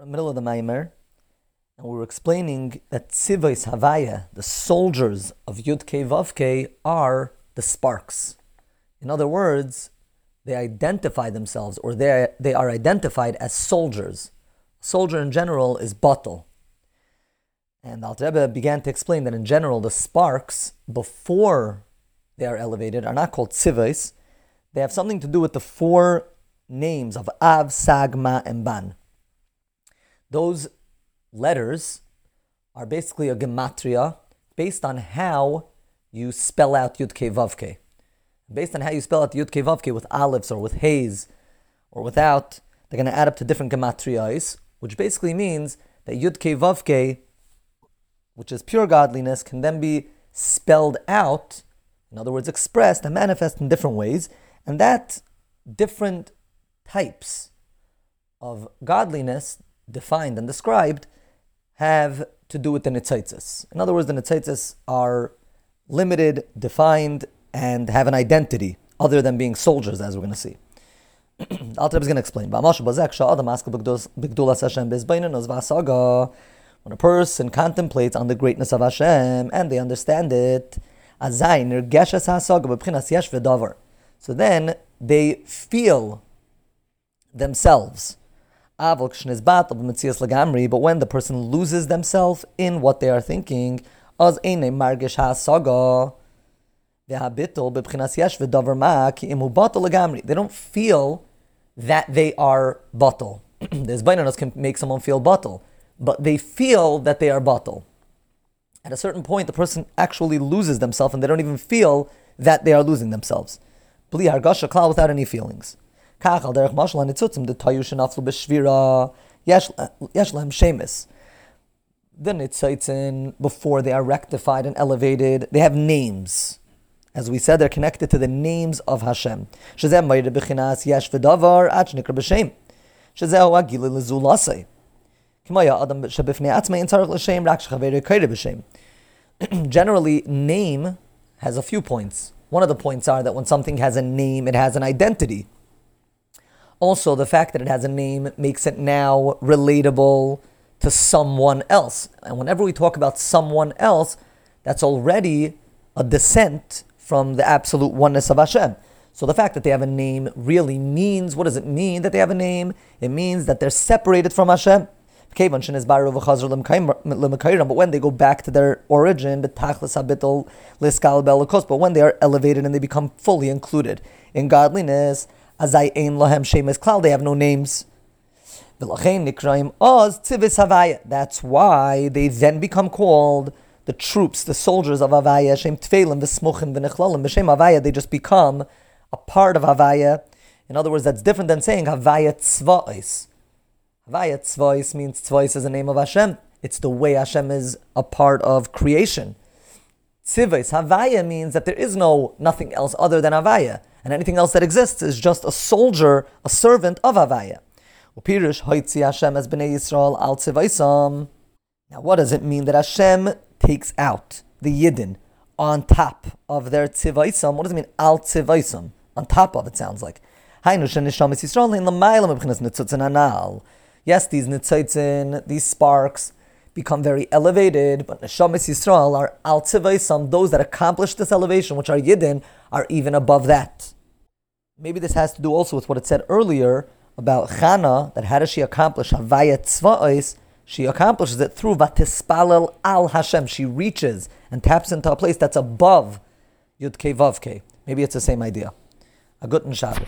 In the middle of the Maimer, and we were explaining that Tzivos Havaya, the soldiers of Yud Kei Vav Kei, are the sparks. In other words, they identify themselves, or they they are identified as soldiers. Soldier in general is batel. And Alter Rebbe began to explain that in general, the sparks, before they are elevated, are not called tzivos. They have something to do with the four names of Av, Sag Mah, and Ban. Those letters are basically a gematria based on how you spell out Yud Ke. Based on how you spell out Yud Ke with alefs or with heis or without, they're going to add up to different gematrias, which basically means that Yud Ke, which is pure godliness, can then be spelled out, in other words, expressed and manifest in different ways, and that different types of godliness defined and described have to do with the nitzitzis. In other words, the nitzitzis are limited, defined, and have an identity other than being soldiers, as we're going to see. Alter is going to explain. When a person contemplates on the greatness of Hashem and they understand it, so then they feel themselves but when the person loses themselves in what they are thinking, they don't feel that they are batel. Hisbonenus can make someone feel batel, but they feel that they are batel. At a certain point, the person actually loses themselves and they don't even feel that they are losing themselves. Without any feelings. Kach al derech mashal hanitzutzim the tayu shenaflu b'shvira yesh lehem shemes. The nitzitzin before they are rectified and elevated, they have names. As we said, they're connected to the names of Hashem. Shezeh ma'ir b'chinas yesh v'davar ad shnikr b'shem. Shezeh hu agil l'zu lasei. K'maya adam shebifnei atzmei in tzarech l'shem rak shechaveri kairi b'shem. Generally, name has a few points. One of the points are that when something has a name, it has an identity. Also, the fact that it has a name makes it now relatable to someone else. And whenever we talk about someone else, that's already a descent from the absolute oneness of Hashem. So the fact that they have a name really means what does it mean that they have a name? It means that they're separated from Hashem. But when they go back to their origin, but when they are elevated and they become fully included in godliness, Azai ein lohem shemes klal. They have no names. That's why they then become called the troops, the soldiers of Avaya. Shem tfeilim v'smuchim v'nechlalim. B'shem Avaya, they just become a part of Avaya. In other words, that's different than saying Havaya tzva'is. Havaya tzva'is means tzva'is is the name of Hashem. It's the way Hashem is a part of creation. Tzivais, Havaya means that there is no nothing else other than Havaya and anything else that exists is just a soldier, a servant of Havaya. Now, what does it mean that Hashem takes out the Yidden on top of their tzivaisam? What does it mean al tzivaisam? On top of it sounds like. Yes, these nitzitzin, these sparks, become very elevated, but Neshamis Yisrael are al some those that accomplish this elevation, which are Yidden, are even above that. Maybe this has to do also with what it said earlier about Chana, that how does she accomplish Havaya Tzva'is? She accomplishes it through Vatispalel al Hashem. She reaches and taps into a place that's above Yud Ke Vav Ke. Maybe it's the same idea. A good Shabbos.